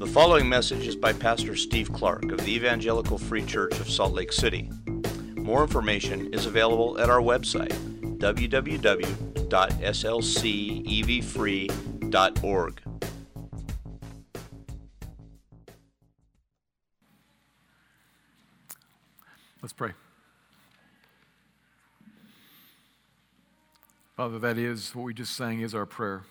The following message is by Pastor Steve Clark of the Evangelical Free Church of Salt Lake City. More information is available at our website, www.slcevfree.org. Let's pray. Father, that is what we just sang is our prayer.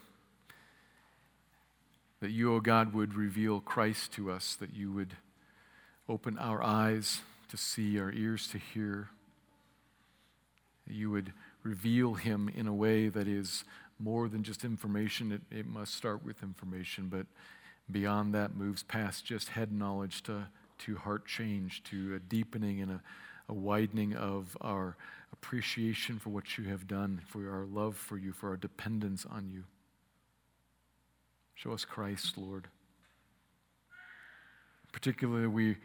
That you, O oh God, would reveal Christ to us, that you would open our eyes to see, our ears to hear, that you would reveal him in a way that is more than just information. It, it must start with information, but beyond that moves past just head knowledge to to heart change, to a deepening and a, a widening of our appreciation for what you have done, for our love for you, for our dependence on you. Show us Christ, Lord. Particularly, we,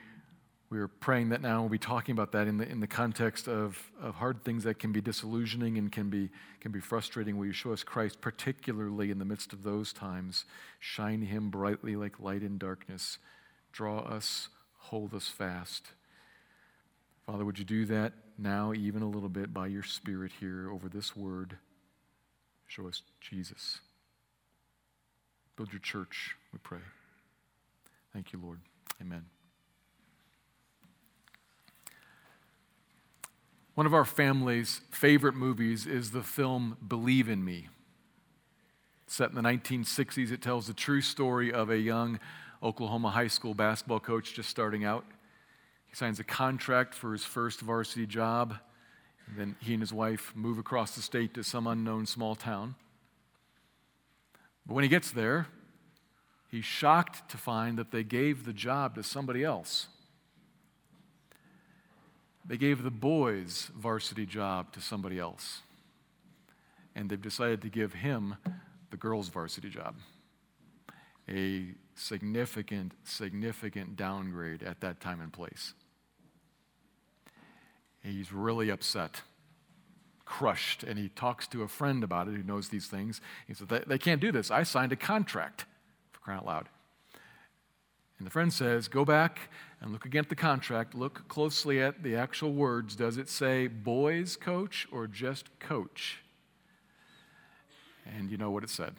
we are praying that now we'll be talking about that in the, in the context of, of hard things that can be disillusioning and can be, can be frustrating. Will you show us Christ, particularly in the midst of those times? Shine him brightly like light in darkness. Draw us hold us fast. Father, would you do that now, even a little bit, by your Spirit here over this word? Show us Jesus. Build your church, we pray. Thank you, Lord. Amen. One of our family's favorite movies is the film Believe in Me. Set in the 1960s, it tells the true story of a young Oklahoma high school basketball coach just starting out. He signs a contract for his first varsity job. Then he and his wife move across the state to some unknown small town. But when he gets there, he's shocked to find that they gave the job to somebody else. They gave the boys' varsity job to somebody else. And they've decided to give him the girls' varsity job. A significant, significant downgrade at that time and place. He's really upset, crushed, and he talks to a friend about it who knows these things. He says, They, they can't do this. I signed a contract, for crying out loud. And the friend says, Go back and look again at the contract. Look closely at the actual words. Does it say boys coach or just coach? And you know what it said.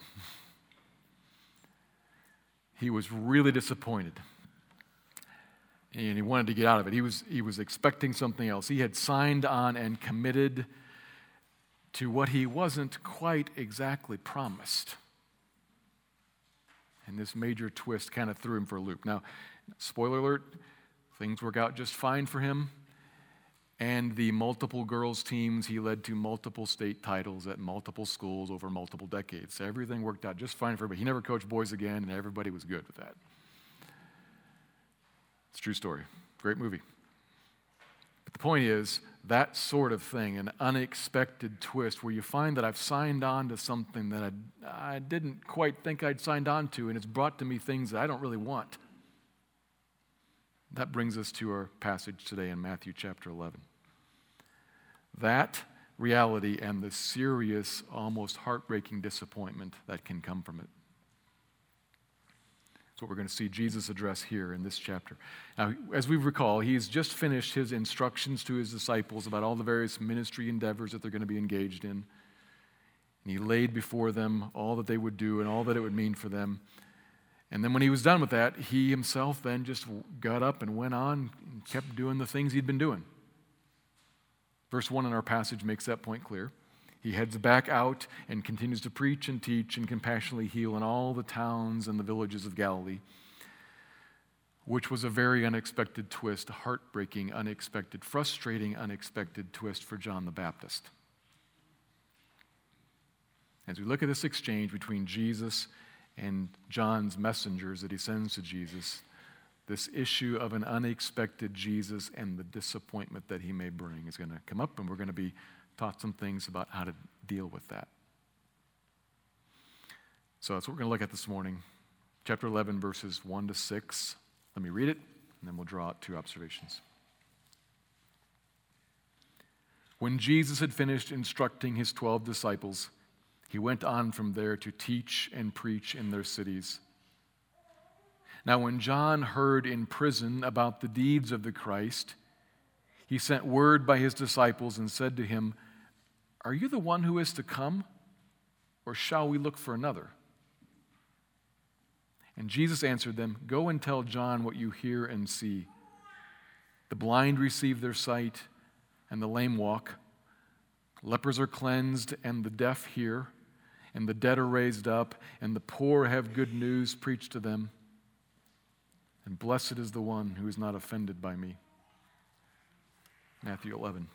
he was really disappointed. And he wanted to get out of it. He was, he was expecting something else. He had signed on and committed to what he wasn't quite exactly promised. And this major twist kind of threw him for a loop. Now, spoiler alert, things work out just fine for him and the multiple girls teams he led to multiple state titles at multiple schools over multiple decades. Everything worked out just fine for him. But he never coached boys again, and everybody was good with that. It's a true story. Great movie. The point is, that sort of thing, an unexpected twist where you find that I've signed on to something that I, I didn't quite think I'd signed on to, and it's brought to me things that I don't really want. That brings us to our passage today in Matthew chapter 11. That reality and the serious, almost heartbreaking disappointment that can come from it. That's what we're going to see Jesus address here in this chapter. Now, as we recall, he's just finished his instructions to his disciples about all the various ministry endeavors that they're going to be engaged in. And he laid before them all that they would do and all that it would mean for them. And then when he was done with that, he himself then just got up and went on and kept doing the things he'd been doing. Verse 1 in our passage makes that point clear. He heads back out and continues to preach and teach and compassionately heal in all the towns and the villages of Galilee, which was a very unexpected twist, heartbreaking, unexpected, frustrating, unexpected twist for John the Baptist. As we look at this exchange between Jesus and John's messengers that he sends to Jesus, this issue of an unexpected Jesus and the disappointment that he may bring is going to come up, and we're going to be taught some things about how to deal with that. So that's what we're going to look at this morning. Chapter 11, verses 1 to 6. Let me read it, and then we'll draw out two observations. When Jesus had finished instructing his 12 disciples, he went on from there to teach and preach in their cities. Now, when John heard in prison about the deeds of the Christ, he sent word by his disciples and said to him, Are you the one who is to come, or shall we look for another? And Jesus answered them, Go and tell John what you hear and see. The blind receive their sight, and the lame walk. Lepers are cleansed, and the deaf hear, and the dead are raised up, and the poor have good news preached to them and blessed is the one who is not offended by me. Matthew 11.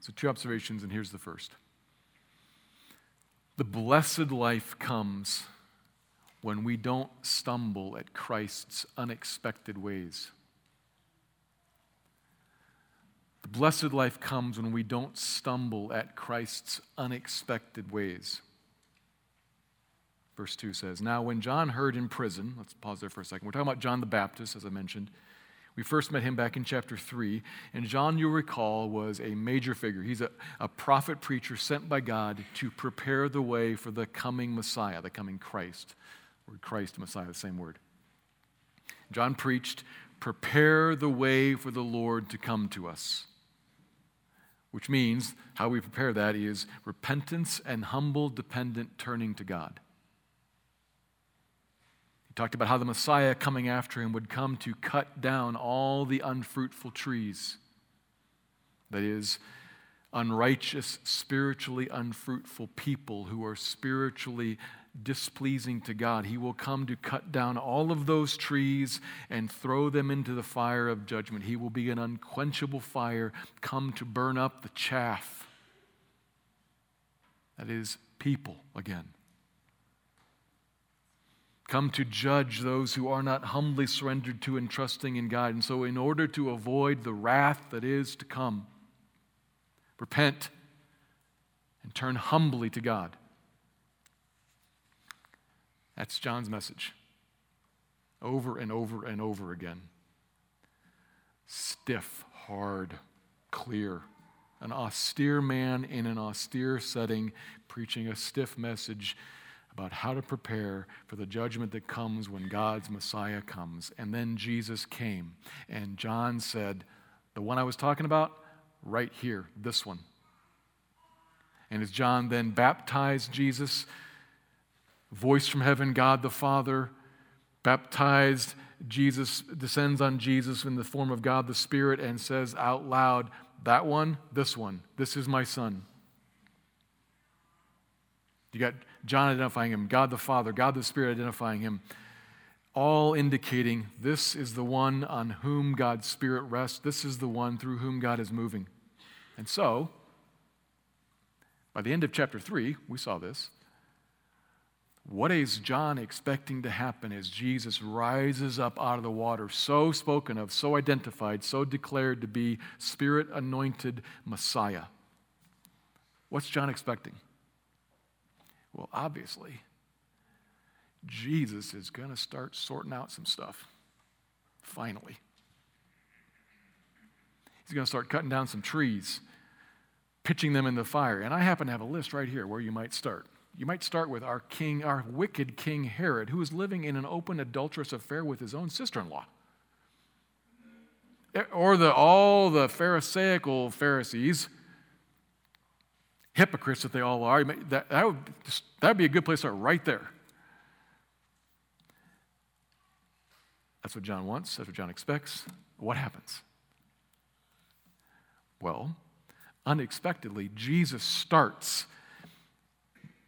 So, two observations, and here's the first. The blessed life comes when we don't stumble at Christ's unexpected ways. The blessed life comes when we don't stumble at Christ's unexpected ways. Verse 2 says, Now, when John heard in prison, let's pause there for a second. We're talking about John the Baptist, as I mentioned. We first met him back in chapter 3. And John, you'll recall, was a major figure. He's a, a prophet preacher sent by God to prepare the way for the coming Messiah, the coming Christ. Word Christ, Messiah, the same word. John preached, Prepare the way for the Lord to come to us. Which means how we prepare that is repentance and humble, dependent turning to God. Talked about how the Messiah coming after him would come to cut down all the unfruitful trees. That is, unrighteous, spiritually unfruitful people who are spiritually displeasing to God. He will come to cut down all of those trees and throw them into the fire of judgment. He will be an unquenchable fire, come to burn up the chaff. That is, people again come to judge those who are not humbly surrendered to and trusting in God. And so, in order to avoid the wrath that is to come, repent and turn humbly to God. That's John's message over and over and over again. Stiff, hard, clear. An austere man in an austere setting preaching a stiff message about how to prepare for the judgment that comes when God's Messiah comes. And then Jesus came, and John said, The one I was talking about, right here, this one. And as John then baptized Jesus, voice from heaven, God the Father, baptized Jesus, descends on Jesus in the form of God the Spirit, and says out loud, That one, this one, this is my son. You got John identifying him, God the Father, God the Spirit identifying him, all indicating this is the one on whom God's Spirit rests. This is the one through whom God is moving. And so, by the end of chapter 3, we saw this. What is John expecting to happen as Jesus rises up out of the water, so spoken of, so identified, so declared to be Spirit anointed Messiah? What's John expecting? Well, obviously, Jesus is going to start sorting out some stuff. Finally. He's going to start cutting down some trees, pitching them in the fire. And I happen to have a list right here where you might start. You might start with our king, our wicked king Herod, who is living in an open adulterous affair with his own sister in law. Eh, or the, all the Pharisaical Pharisees hypocrites that they all are, that, that, would, that would be a good place to start right there. That's what John wants, that's what John expects. What happens? Well, unexpectedly, Jesus starts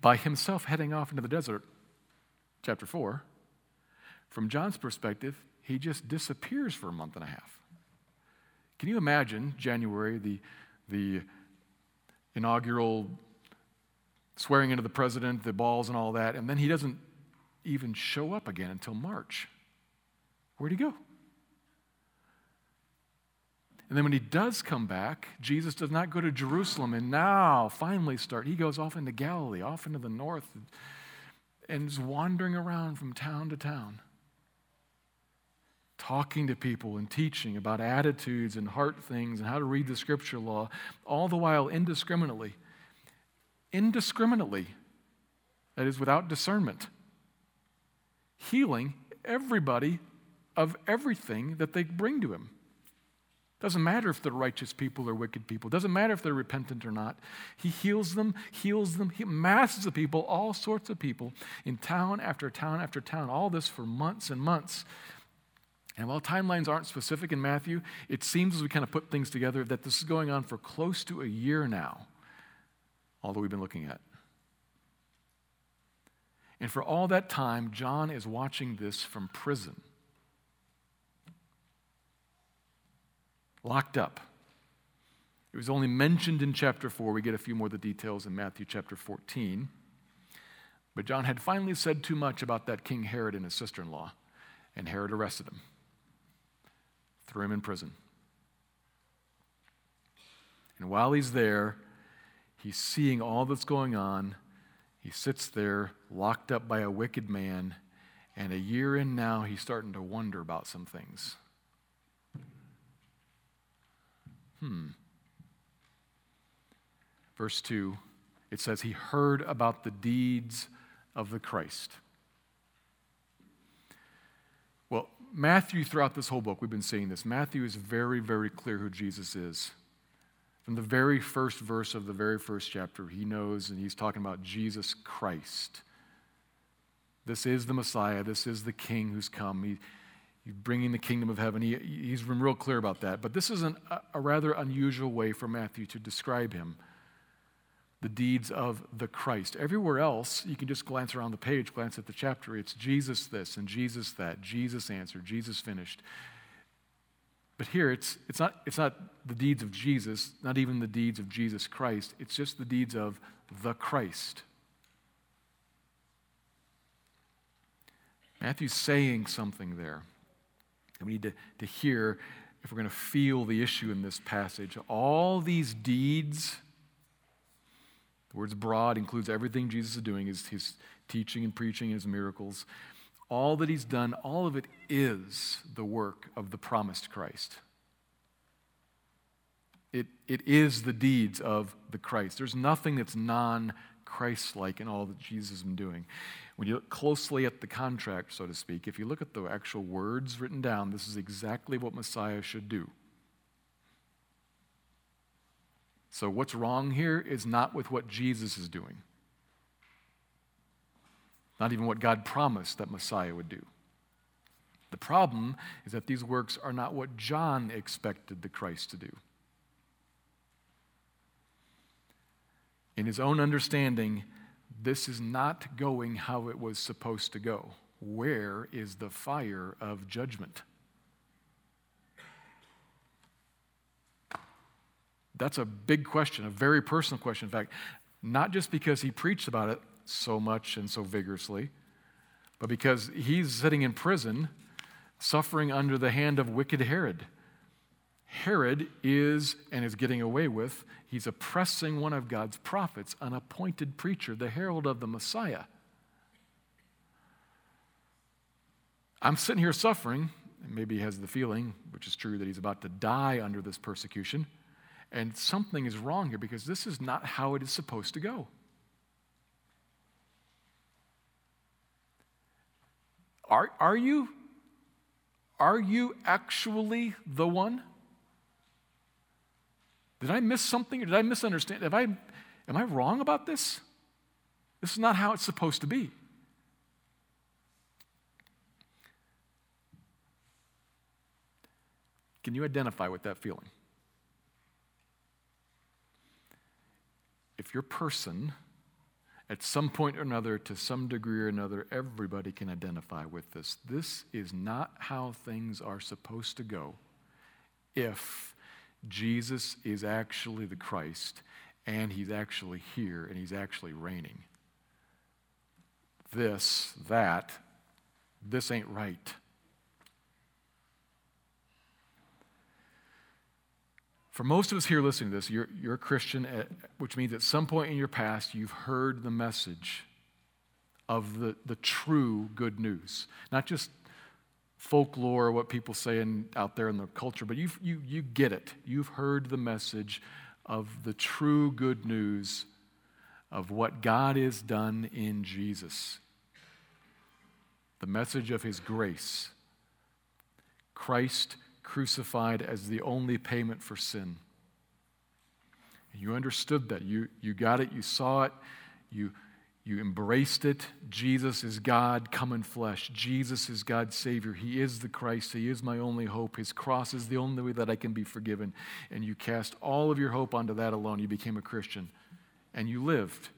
by himself heading off into the desert, chapter 4. From John's perspective, he just disappears for a month and a half. Can you imagine January, the, the inaugural swearing into the president, the balls and all that, and then he doesn't even show up again until March. Where'd he go? And then when he does come back, Jesus does not go to Jerusalem and now finally start. He goes off into Galilee, off into the north, and is wandering around from town to town talking to people and teaching about attitudes and heart things and how to read the scripture law, all the while indiscriminately. Indiscriminately, that is, without discernment. healing everybody of everything that they bring to him. Doesn't matter if they're righteous people or wicked people. Doesn't matter if they're repentant or not. He heals them, heals them, he, masses of people, all sorts of people in town after town after town. All this for months and months. And while timelines aren't specific in Matthew, it seems as we kind of put things together that this is going on for close to a year now, all that we've been looking at. And for all that time, John is watching this from prison. locked up. It was only mentioned in chapter 4. We get a few more of the details in Matthew chapter 14. But John had finally said too much about that King Herod and his sister in law, and Herod arrested him, threw him in prison. And while he's there, he's seeing all that's going on. He sits there, locked up by a wicked man, and a year in now, he's starting to wonder about some things. Hmm. Verse 2, it says, He heard about the deeds of the Christ. Well, Matthew, throughout this whole book, we've been seeing this. Matthew is very, very clear who Jesus is. From the very first verse of the very first chapter, he knows and he's talking about Jesus Christ. This is the Messiah. This is the King who's come. He, He's bringing the kingdom of heaven. He, he's been real clear about that. But this is an, a rather unusual way for Matthew to describe him the deeds of the Christ. Everywhere else, you can just glance around the page, glance at the chapter. It's Jesus this and Jesus that, Jesus answered, Jesus finished. But here, it's, it's, not, it's not the deeds of Jesus, not even the deeds of Jesus Christ. It's just the deeds of the Christ. Matthew's saying something there. And we need to, to hear if we're going to feel the issue in this passage. All these deeds, the words broad includes everything Jesus is doing, his, his teaching and preaching his miracles. All that he's done, all of it is the work of the promised Christ. It, it is the deeds of the Christ. There's nothing that's non Christ like in all that Jesus been doing. When you look closely at the contract, so to speak, if you look at the actual words written down, this is exactly what Messiah should do. So, what's wrong here is not with what Jesus is doing, not even what God promised that Messiah would do. The problem is that these works are not what John expected the Christ to do. In his own understanding, this is not going how it was supposed to go. Where is the fire of judgment? That's a big question, a very personal question. In fact, not just because he preached about it so much and so vigorously, but because he's sitting in prison suffering under the hand of wicked Herod. Herod is and is getting away with, he's oppressing one of God's prophets, an appointed preacher, the herald of the Messiah. I'm sitting here suffering, and maybe he has the feeling, which is true, that he's about to die under this persecution. And something is wrong here because this is not how it is supposed to go. Are, are you? Are you actually the one? Did I miss something or did I misunderstand? I, am I wrong about this? This is not how it's supposed to be. Can you identify with that feeling? If your person, at some point or another, to some degree or another, everybody can identify with this. This is not how things are supposed to go if Jesus is actually the Christ, and he's actually here, and he's actually reigning. This, that, this ain't right. For most of us here listening to this, you're, you're a Christian, at, which means at some point in your past, you've heard the message of the, the true good news. Not just folklore, or what people say in, out there in the culture, but you you, you get it. You've heard the message of the true good news of what God has done in Jesus. the message of his grace. Christ crucified as the only payment for sin. You understood that. You, you got it. You saw it. You, you embraced it. Jesus is God come in flesh. Jesus is God's Savior. He is the Christ. He is my only hope. His cross is the only way that I can be forgiven. And you cast all of your hope onto that alone. You became a Christian. And you lived.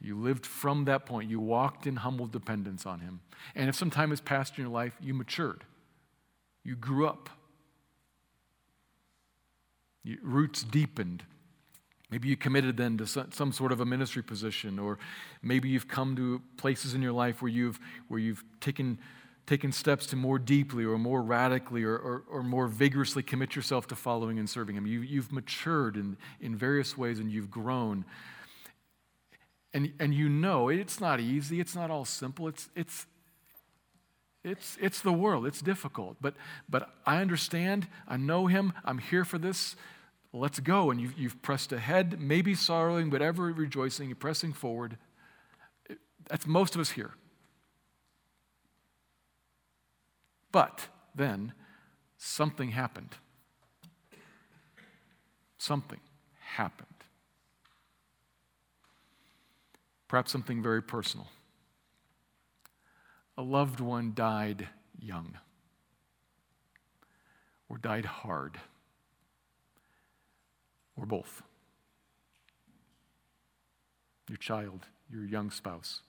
You lived from that point. You walked in humble dependence on Him. And if some time has passed in your life, you matured. You grew up. Your roots deepened. Maybe you committed then to some sort of a ministry position, or maybe you've come to places in your life where you've, where you've taken, taken steps to more deeply or more radically or, or, or more vigorously commit yourself to following and serving Him. You, you've matured in, in various ways and you've grown. And, and you know it's not easy, it's not all simple, it's, it's, it's, it's the world, it's difficult. But, but I understand, I know Him, I'm here for this. Let's go. And you've, you've pressed ahead, maybe sorrowing, but ever rejoicing, you're pressing forward. That's most of us here. But then something happened. Something happened. Perhaps something very personal. A loved one died young or died hard or both. Your child, your young spouse.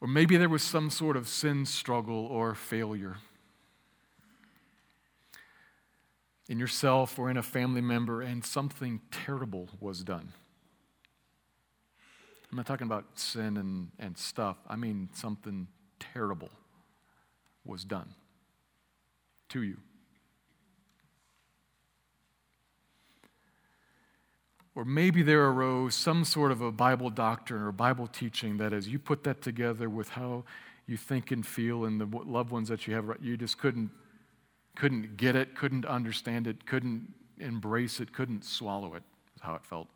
Or maybe there was some sort of sin struggle or failure in yourself or in a family member, and something terrible was done. I'm not talking about sin and, and stuff, I mean something terrible was done to you. Or maybe there arose some sort of a Bible doctrine or Bible teaching that as you put that together with how you think and feel and the loved ones that you have, you just couldn't, couldn't get it, couldn't understand it, couldn't embrace it, couldn't swallow it, is how it felt.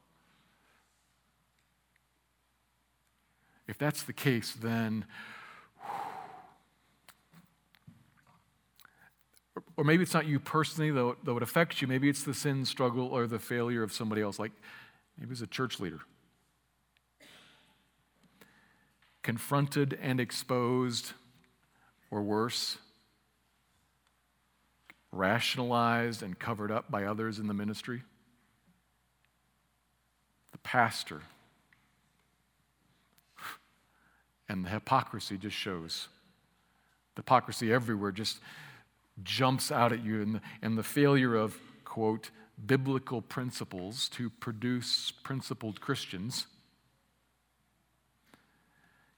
If that's the case, then Or maybe it's not you personally, though, though it affects you. Maybe it's the sin struggle or the failure of somebody else, like maybe it's a church leader. Confronted and exposed, or worse, rationalized and covered up by others in the ministry. The pastor. And the hypocrisy just shows. The hypocrisy everywhere just jumps out at you and the, and the failure of, quote, biblical principles to produce principled Christians.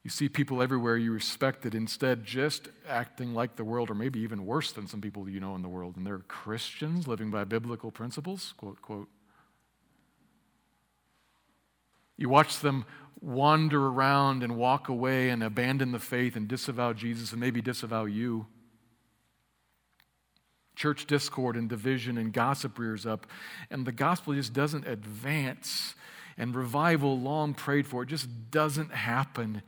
You see people everywhere you respected instead just acting like the world, or maybe even worse than some people you know in the world. And they're Christians living by biblical principles, quote, quote. You watch them wander around and walk away and abandon the faith and disavow Jesus and maybe disavow you. Church discord and division and gossip rears up, and the gospel just doesn't advance, and revival, long prayed for, it just doesn't happen.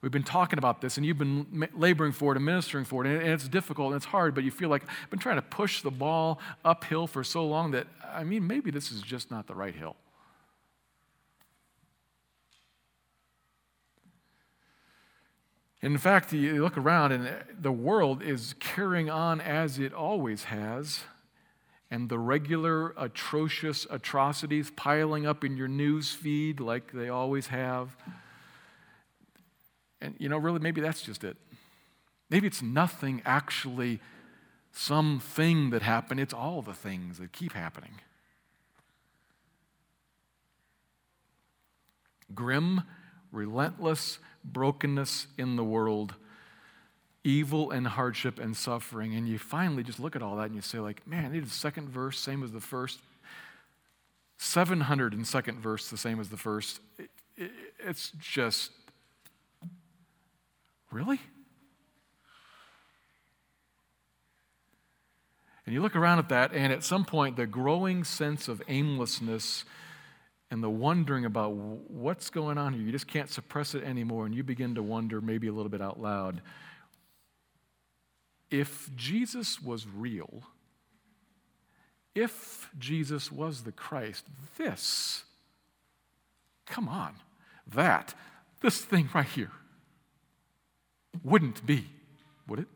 We've been talking about this, and you've been laboring for it and ministering for it, and it's difficult and it's hard, but you feel like I've been trying to push the ball uphill for so long that, I mean, maybe this is just not the right hill. In fact, you look around and the world is carrying on as it always has, and the regular atrocious atrocities piling up in your news feed like they always have. And you know, really, maybe that's just it. Maybe it's nothing actually, something that happened, it's all the things that keep happening. Grim, relentless, brokenness in the world, evil and hardship and suffering. And you finally just look at all that and you say, like, man, it is the second verse, same as the first. 702nd verse, the same as the first. It, it, it's just, really? And you look around at that, and at some point, the growing sense of aimlessness and the wondering about what's going on here. You just can't suppress it anymore, and you begin to wonder, maybe a little bit out loud. If Jesus was real, if Jesus was the Christ, this, come on, that, this thing right here, wouldn't be, would it?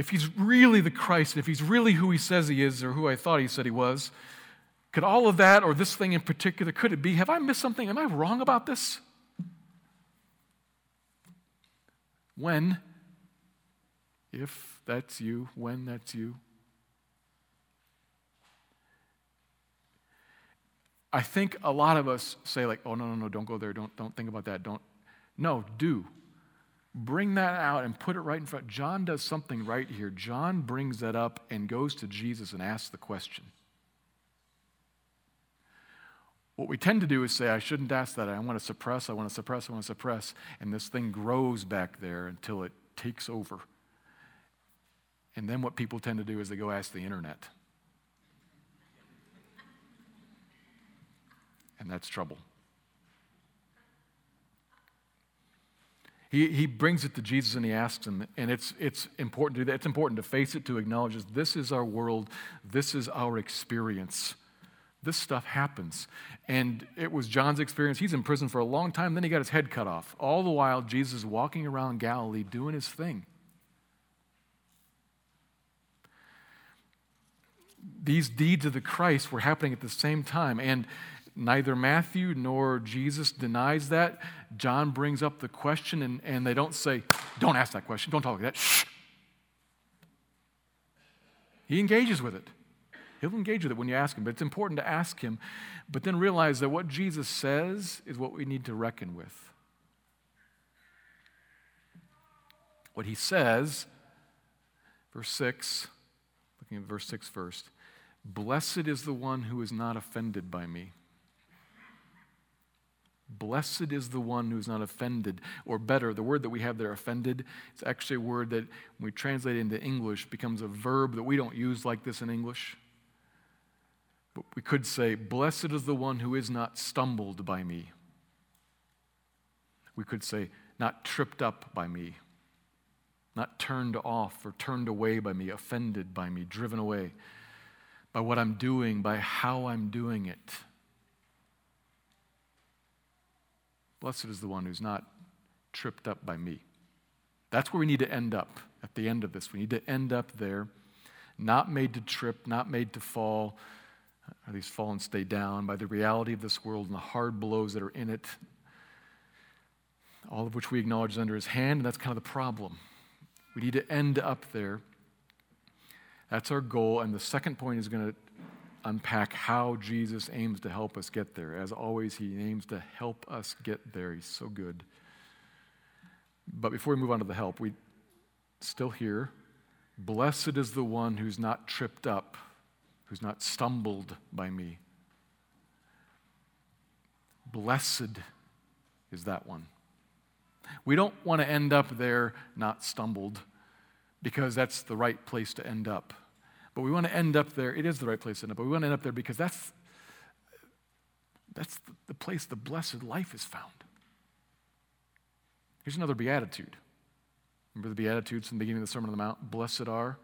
If he's really the Christ, if he's really who he says he is or who I thought he said he was, could all of that or this thing in particular, could it be? Have I missed something? Am I wrong about this? When, if that's you, when that's you. I think a lot of us say, like, oh, no, no, no, don't go there. Don't, don't think about that. Don't. No, do. Bring that out and put it right in front. John does something right here. John brings that up and goes to Jesus and asks the question. What we tend to do is say, I shouldn't ask that. I want to suppress, I want to suppress, I want to suppress. And this thing grows back there until it takes over. And then what people tend to do is they go ask the internet. And that's trouble. He, he brings it to Jesus and he asks him, and it's, it's important to do that. It's important to face it, to acknowledge this. This is our world, this is our experience. This stuff happens. And it was John's experience. He's in prison for a long time, then he got his head cut off. All the while, Jesus is walking around Galilee doing his thing. These deeds of the Christ were happening at the same time. And Neither Matthew nor Jesus denies that. John brings up the question, and, and they don't say, Don't ask that question. Don't talk like that. Shh. He engages with it. He'll engage with it when you ask him, but it's important to ask him, but then realize that what Jesus says is what we need to reckon with. What he says, verse 6, looking at verse 6 first Blessed is the one who is not offended by me. Blessed is the one who's not offended. Or better, the word that we have there, offended, it's actually a word that, when we translate it into English, becomes a verb that we don't use like this in English. But we could say, Blessed is the one who is not stumbled by me. We could say, Not tripped up by me, not turned off or turned away by me, offended by me, driven away by what I'm doing, by how I'm doing it. Blessed is the one who's not tripped up by me. That's where we need to end up at the end of this. We need to end up there, not made to trip, not made to fall, at least fall and stay down by the reality of this world and the hard blows that are in it, all of which we acknowledge is under his hand, and that's kind of the problem. We need to end up there. That's our goal. And the second point is going to unpack how Jesus aims to help us get there. As always, he aims to help us get there. He's so good. But before we move on to the help, we still hear Blessed is the one who's not tripped up, who's not stumbled by me. Blessed is that one. We don't want to end up there not stumbled because that's the right place to end up. But we want to end up there. It is the right place to end up, but we want to end up there because that's, that's the place the blessed life is found. Here's another beatitude. Remember the beatitudes in the beginning of the Sermon on the Mount? Blessed are.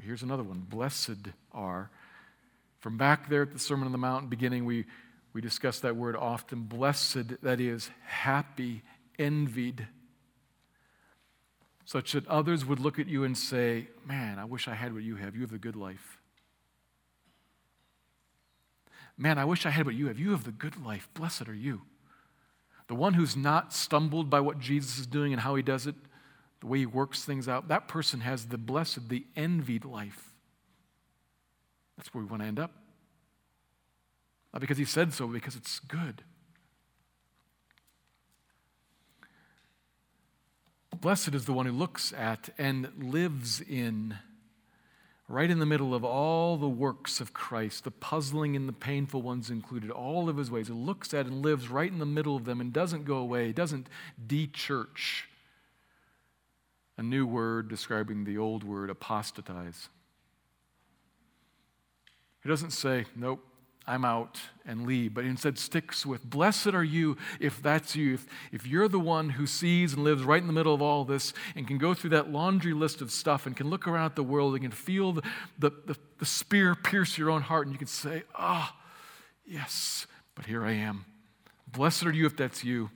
Here's another one. Blessed are. From back there at the Sermon on the Mount beginning, we, we discuss that word often. Blessed, that is, happy, envied such that others would look at you and say, Man, I wish I had what you have. You have the good life. Man, I wish I had what you have. You have the good life. Blessed are you. The one who's not stumbled by what Jesus is doing and how he does it, the way he works things out, that person has the blessed, the envied life. That's where we want to end up. Not because he said so, because it's good. Blessed is the one who looks at and lives in, right in the middle of all the works of Christ, the puzzling and the painful ones included, all of his ways. He looks at and lives right in the middle of them and doesn't go away, doesn't de church a new word describing the old word, apostatize. He doesn't say, nope, I'm out and leave, but instead sticks with, Blessed are you if that's you. If, if you're the one who sees and lives right in the middle of all this and can go through that laundry list of stuff and can look around at the world and can feel the, the, the, the spear pierce your own heart and you can say, Ah, oh, yes, but here I am. Blessed are you if that's you.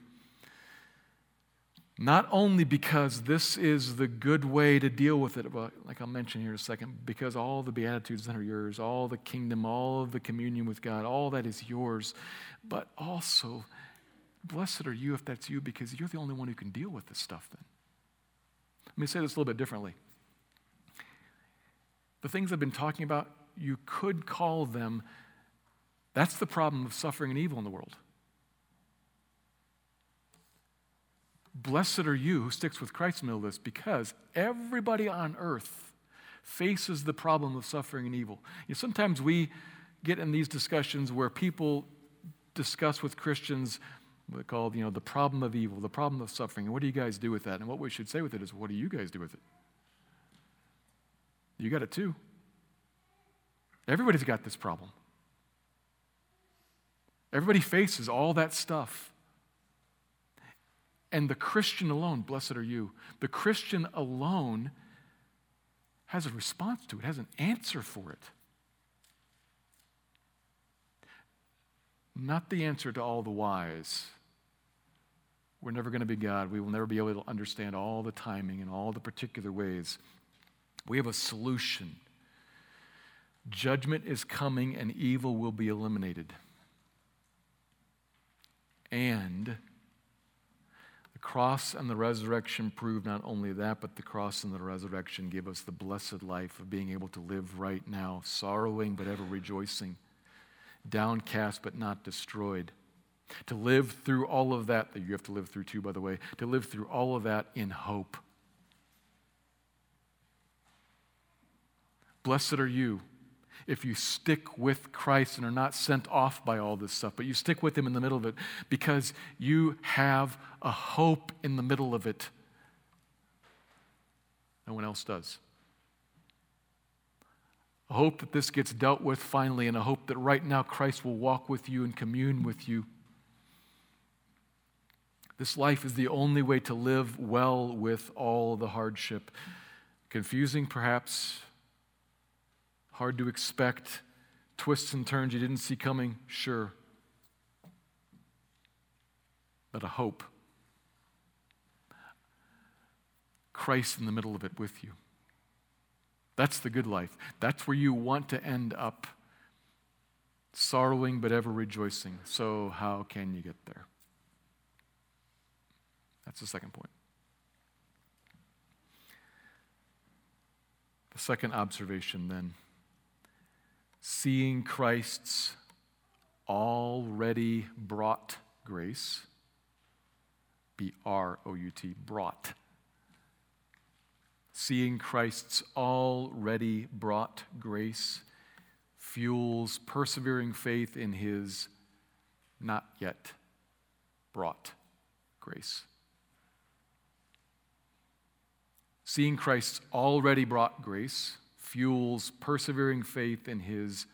Not only because this is the good way to deal with it, but like I'll mention here in a second, because all the Beatitudes that are yours, all the kingdom, all of the communion with God, all that is yours, but also, blessed are you if that's you, because you're the only one who can deal with this stuff then. Let me say this a little bit differently. The things I've been talking about, you could call them that's the problem of suffering and evil in the world. Blessed are you who sticks with Christ in the middle of this because everybody on earth faces the problem of suffering and evil. You know, sometimes we get in these discussions where people discuss with Christians what called, you know, the problem of evil, the problem of suffering. And what do you guys do with that? And what we should say with it is, what do you guys do with it? You got it too. Everybody's got this problem. Everybody faces all that stuff. And the Christian alone, blessed are you, the Christian alone has a response to it, has an answer for it. Not the answer to all the whys. We're never going to be God. We will never be able to understand all the timing and all the particular ways. We have a solution. Judgment is coming and evil will be eliminated. And cross and the resurrection prove not only that, but the cross and the resurrection give us the blessed life of being able to live right now, sorrowing but ever rejoicing, downcast but not destroyed. To live through all of that, that you have to live through too, by the way, to live through all of that in hope. Blessed are you if you stick with Christ and are not sent off by all this stuff, but you stick with Him in the middle of it because you have a hope in the middle of it. No one else does. A hope that this gets dealt with finally, and a hope that right now Christ will walk with you and commune with you. This life is the only way to live well with all the hardship. Confusing, perhaps, hard to expect, twists and turns you didn't see coming, sure. But a hope. Christ in the middle of it with you. That's the good life. That's where you want to end up, sorrowing but ever rejoicing. So, how can you get there? That's the second point. The second observation then seeing Christ's already brought grace, B R O U T, brought. Seeing Christ's already brought grace fuels persevering faith in his not yet brought grace. Seeing Christ's already brought grace fuels persevering faith in his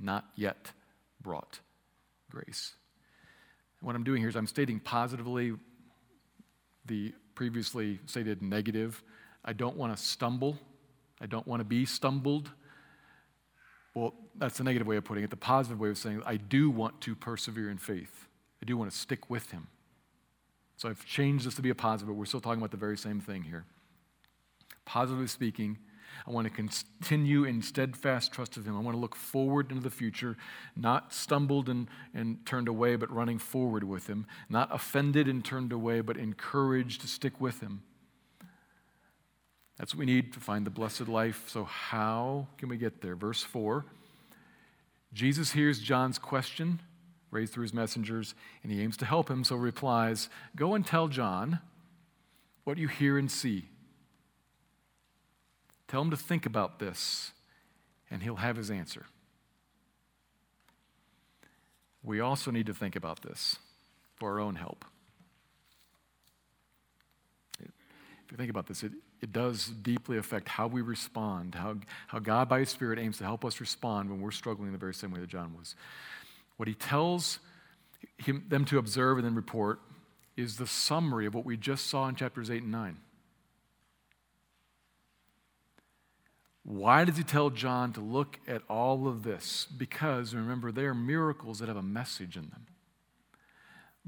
not yet brought grace. What I'm doing here is I'm stating positively the previously stated negative. I don't want to stumble. I don't want to be stumbled. Well, that's the negative way of putting it. The positive way of saying I do want to persevere in faith. I do want to stick with him. So I've changed this to be a positive, but we're still talking about the very same thing here. Positively speaking, I want to continue in steadfast trust of Him. I want to look forward into the future, not stumbled and, and turned away, but running forward with Him, not offended and turned away, but encouraged to stick with Him. That's what we need to find the blessed life. So, how can we get there? Verse 4 Jesus hears John's question raised through his messengers, and he aims to help him, so replies, Go and tell John what you hear and see. Tell him to think about this, and he'll have his answer. We also need to think about this for our own help. If you think about this, it, it does deeply affect how we respond, how, how God by His Spirit aims to help us respond when we're struggling in the very same way that John was. What he tells him, them to observe and then report is the summary of what we just saw in chapters 8 and 9. Why does he tell John to look at all of this? Because remember, they are miracles that have a message in them.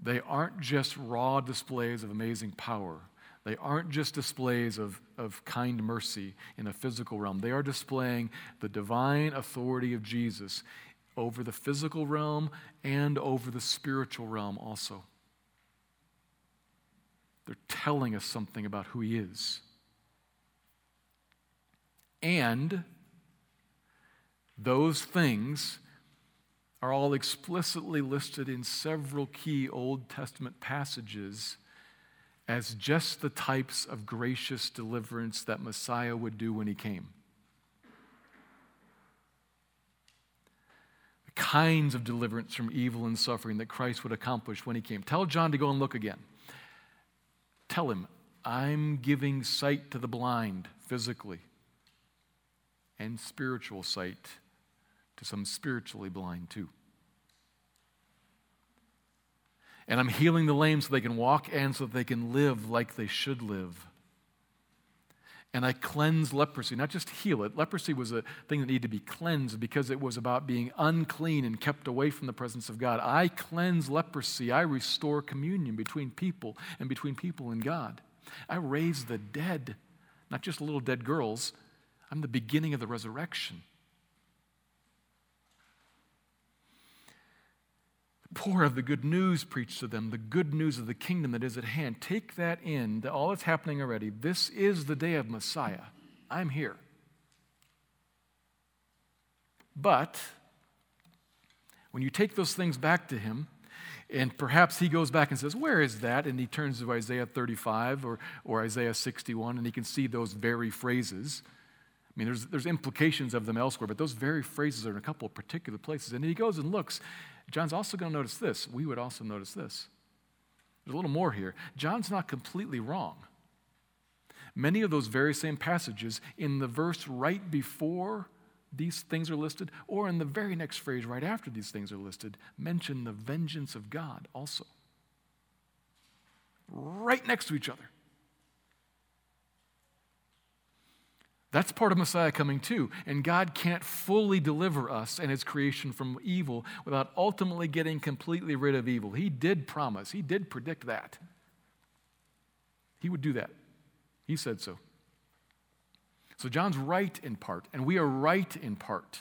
They aren't just raw displays of amazing power. They aren't just displays of, of kind mercy in a physical realm. They are displaying the divine authority of Jesus over the physical realm and over the spiritual realm also. They're telling us something about who He is. And those things are all explicitly listed in several key Old Testament passages as just the types of gracious deliverance that Messiah would do when he came. The kinds of deliverance from evil and suffering that Christ would accomplish when he came. Tell John to go and look again. Tell him, I'm giving sight to the blind physically and spiritual sight to some spiritually blind too. And I'm healing the lame so they can walk and so that they can live like they should live. And I cleanse leprosy, not just heal it. Leprosy was a thing that needed to be cleansed because it was about being unclean and kept away from the presence of God. I cleanse leprosy. I restore communion between people and between people and God. I raise the dead, not just little dead girls. I'm the beginning of the resurrection. Poor have the good news preached to them, the good news of the kingdom that is at hand. Take that in, that all that's happening already. This is the day of Messiah. I'm here. But when you take those things back to him, and perhaps he goes back and says, Where is that? And he turns to Isaiah 35 or, or Isaiah 61, and he can see those very phrases. I mean, there's, there's implications of them elsewhere, but those very phrases are in a couple of particular places. And he goes and looks. John's also going to notice this. We would also notice this. There's a little more here. John's not completely wrong. Many of those very same passages in the verse right before these things are listed, or in the very next phrase right after these things are listed, mention the vengeance of God also. Right next to each other. That's part of Messiah coming too. And God can't fully deliver us and his creation from evil without ultimately getting completely rid of evil. He did promise, he did predict that. He would do that. He said so. So John's right in part, and we are right in part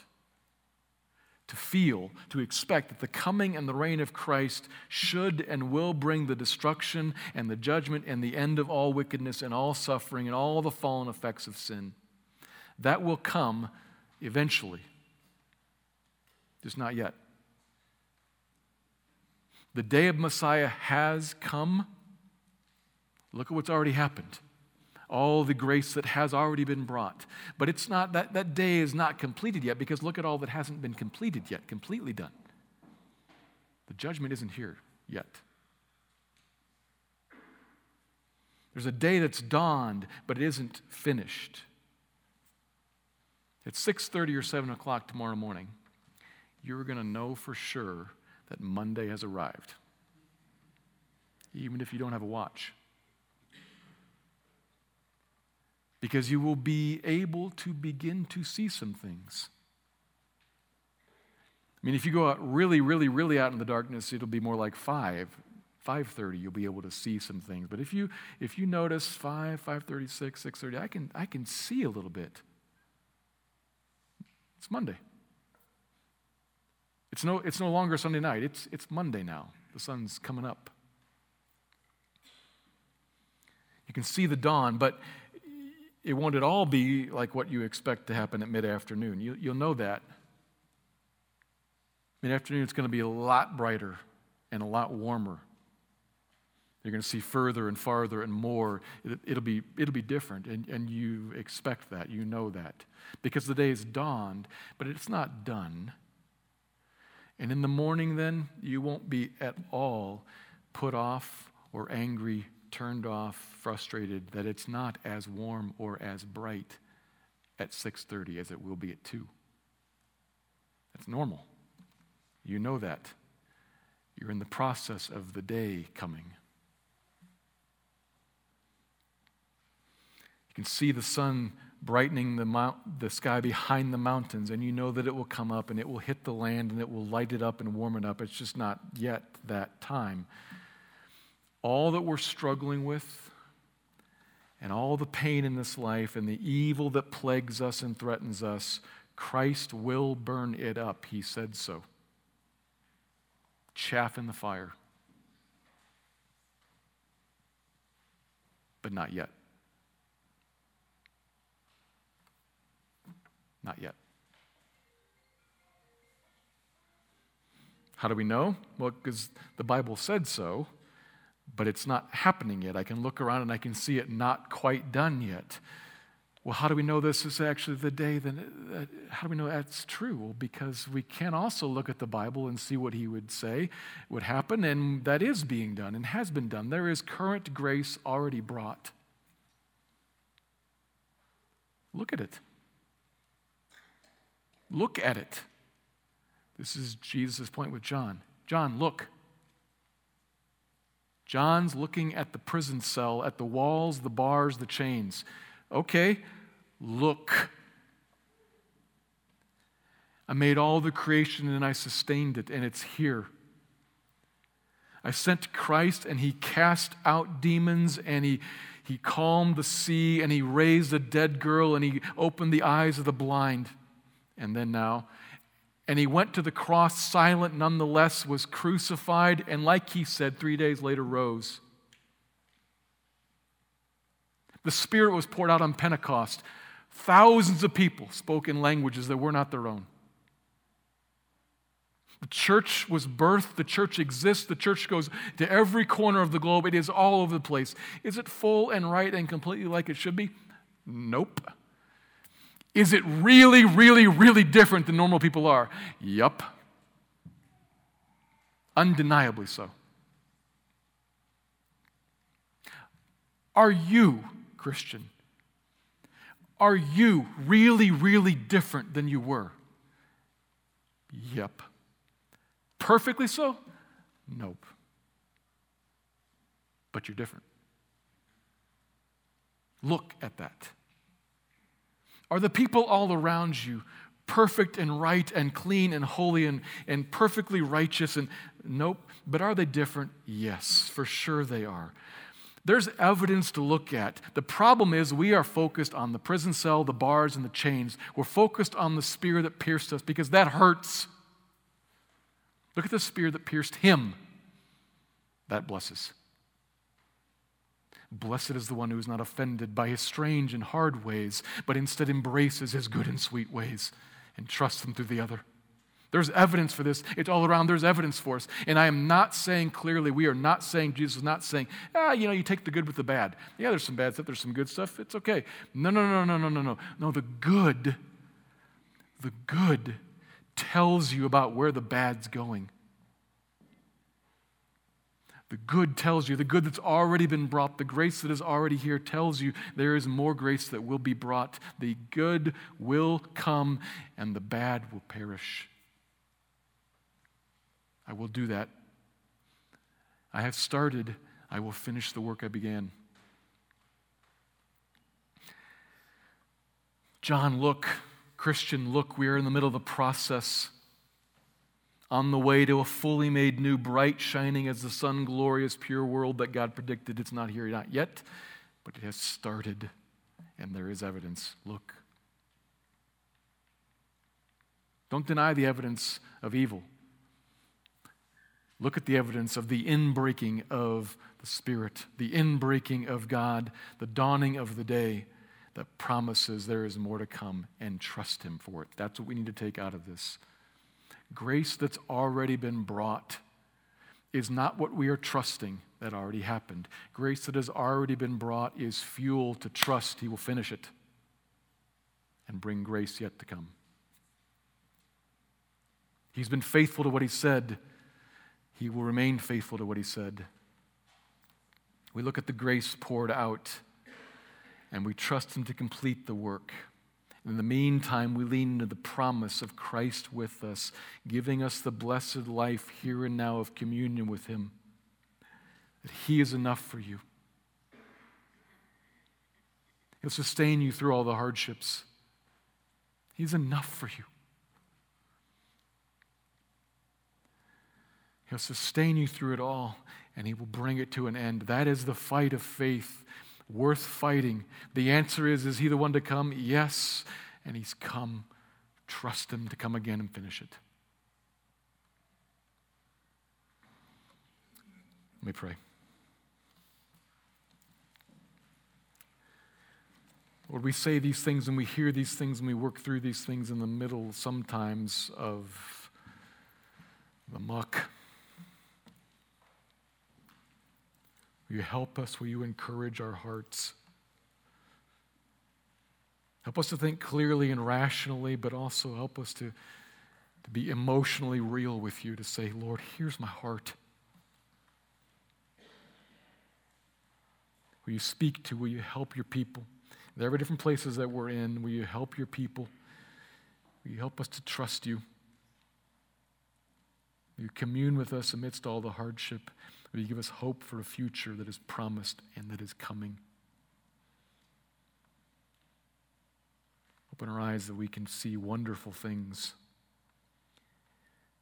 to feel, to expect that the coming and the reign of Christ should and will bring the destruction and the judgment and the end of all wickedness and all suffering and all the fallen effects of sin. That will come eventually, just not yet. The day of Messiah has come. Look at what's already happened. All the grace that has already been brought. But it's not that that day is not completed yet because look at all that hasn't been completed yet, completely done. The judgment isn't here yet. There's a day that's dawned, but it isn't finished. At 6:30 or 7 o'clock tomorrow morning, you're going to know for sure that Monday has arrived, even if you don't have a watch. Because you will be able to begin to see some things. I mean, if you go out really, really, really out in the darkness, it'll be more like 5, 5.30 you'll be able to see some things but if you if you notice 5 5.36 6.30 i can i can see a little bit it's Monday. It's no, it's no longer Sunday night, it's, it's Monday now. The sun's coming up. You can see the dawn, but it won't at all be like what you expect to happen at mid afternoon. You, you'll know that. Mid afternoon, it's going to be a lot brighter and a lot warmer. You're going to see further and farther and more. It, will be, it'll be different, and, and you expect that. You know that. Because the day is dawned, but it's not done. And in the morning, then, you won't be at all put off or angry turned off, frustrated that it's not as warm or as bright at 6:30 as it will be at 2. That's normal. You know that. You're in the process of the day coming. You can see the sun brightening the, mount, the sky behind the mountains, and you know that it will come up and it will hit the land and it will light it up and warm it up. It's just not yet that time. All that we're struggling with, and all the pain in this life, and the evil that plagues us and threatens us, Christ will burn it up. He said so. Chaff in the fire. But not yet. Not yet. How do we know? Well, because the Bible said so, but it's not happening yet. I can look around and I can see it not quite done yet. Well, how do we know this is actually the day? Then, how do we know that's true? Well, because we can also look at the Bible and see what He would say would happen, and that is being done and has been done. There is current grace already brought. Look at it. Look at it. This is Jesus' point with John. John, look. John's looking at the prison cell, at the walls, the bars, the chains. Okay, look. I made all the creation and I sustained it, and it's here. I sent Christ and he cast out demons and he, he calmed the sea and he raised a dead girl and he opened the eyes of the blind and then now. And he went to the cross silent, nonetheless, was crucified, and like he said, three days later rose. The Spirit was poured out on Pentecost. Thousands of people spoke in languages that were not their own. The church was birthed, the church exists, the church goes to every corner of the globe. It is all over the place. Is it full and right and completely like it should be? Nope. Is it really, really, really different than normal people are? Yup. Undeniably so. Are you, Christian, are you really, really different than you were? Yep. Perfectly so? Nope. But you're different. Look at that. Are the people all around you perfect and right and clean and holy and, and perfectly righteous? And nope. But are they different? Yes, for sure they are. There's evidence to look at. The problem is we are focused on the prison cell, the bars, and the chains. We're focused on the spear that pierced us because that hurts. Look at the spear that pierced him. That blesses. Blessed is the one who is not offended by his strange and hard ways, but instead embraces his good and sweet ways and trusts them through the other. There's evidence for this. It's all around. There's evidence for us. And I am not saying clearly, we are not saying, Jesus is not saying, ah, you know, you take the good with the bad. Yeah, there's some bad stuff, there's some good stuff. It's okay. No, no, no, no, no, no, no. No, the good, the good tells you about where the bad's going. The good tells you, the good that's already been brought, the grace that is already here tells you there is more grace that will be brought. The good will come and the bad will perish. I will do that. I have started, I will finish the work I began. John, look, Christian, look, we are in the middle of the process on the way to a fully made new, bright, shining as the sun, glorious, pure world that God predicted. It's not here, not yet, but it has started, and there is evidence. Look. Don't deny the evidence of evil. Look at the evidence of the inbreaking of the Spirit, the inbreaking of God, the dawning of the day that promises there is more to come, and trust Him for it. That's what we need to take out of this. Grace that's already been brought is not what we are trusting that already happened. Grace that has already been brought is fuel to trust He will finish it and bring grace yet to come. He's been faithful to what He said, He will remain faithful to what He said. We look at the grace poured out and we trust Him to complete the work. In the meantime, we lean into the promise of Christ with us, giving us the blessed life here and now of communion with Him, that He is enough for you. He'll sustain you through all the hardships. He's enough for you. He'll sustain you through it all, and He will bring it to an end. That is the fight of faith worth fighting? The answer is Is he the one to come? Yes. And he's come. Trust him to come again and finish it. Let me pray. Lord, we say these things and we hear these things and we work through these things in the middle sometimes of the muck. Will you help us? Will you encourage our hearts? Help us to think clearly and rationally, but also help us to, to be emotionally real with you, to say, Lord, here's my heart. Will you speak to, will you help your people? There are different places that we're in. Will you help your people? Will you help us to trust you? Will you commune with us amidst all the hardship? Will you give us hope for a future that is promised and that is coming? Open our eyes that we can see wonderful things,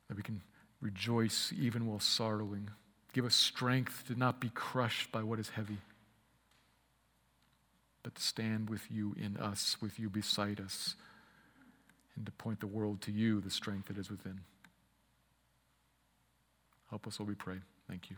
that we can rejoice even while sorrowing. Give us strength to not be crushed by what is heavy, but to stand with you in us, with you beside us, and to point the world to you, the strength that is within. Help us, all we pray. Thank you.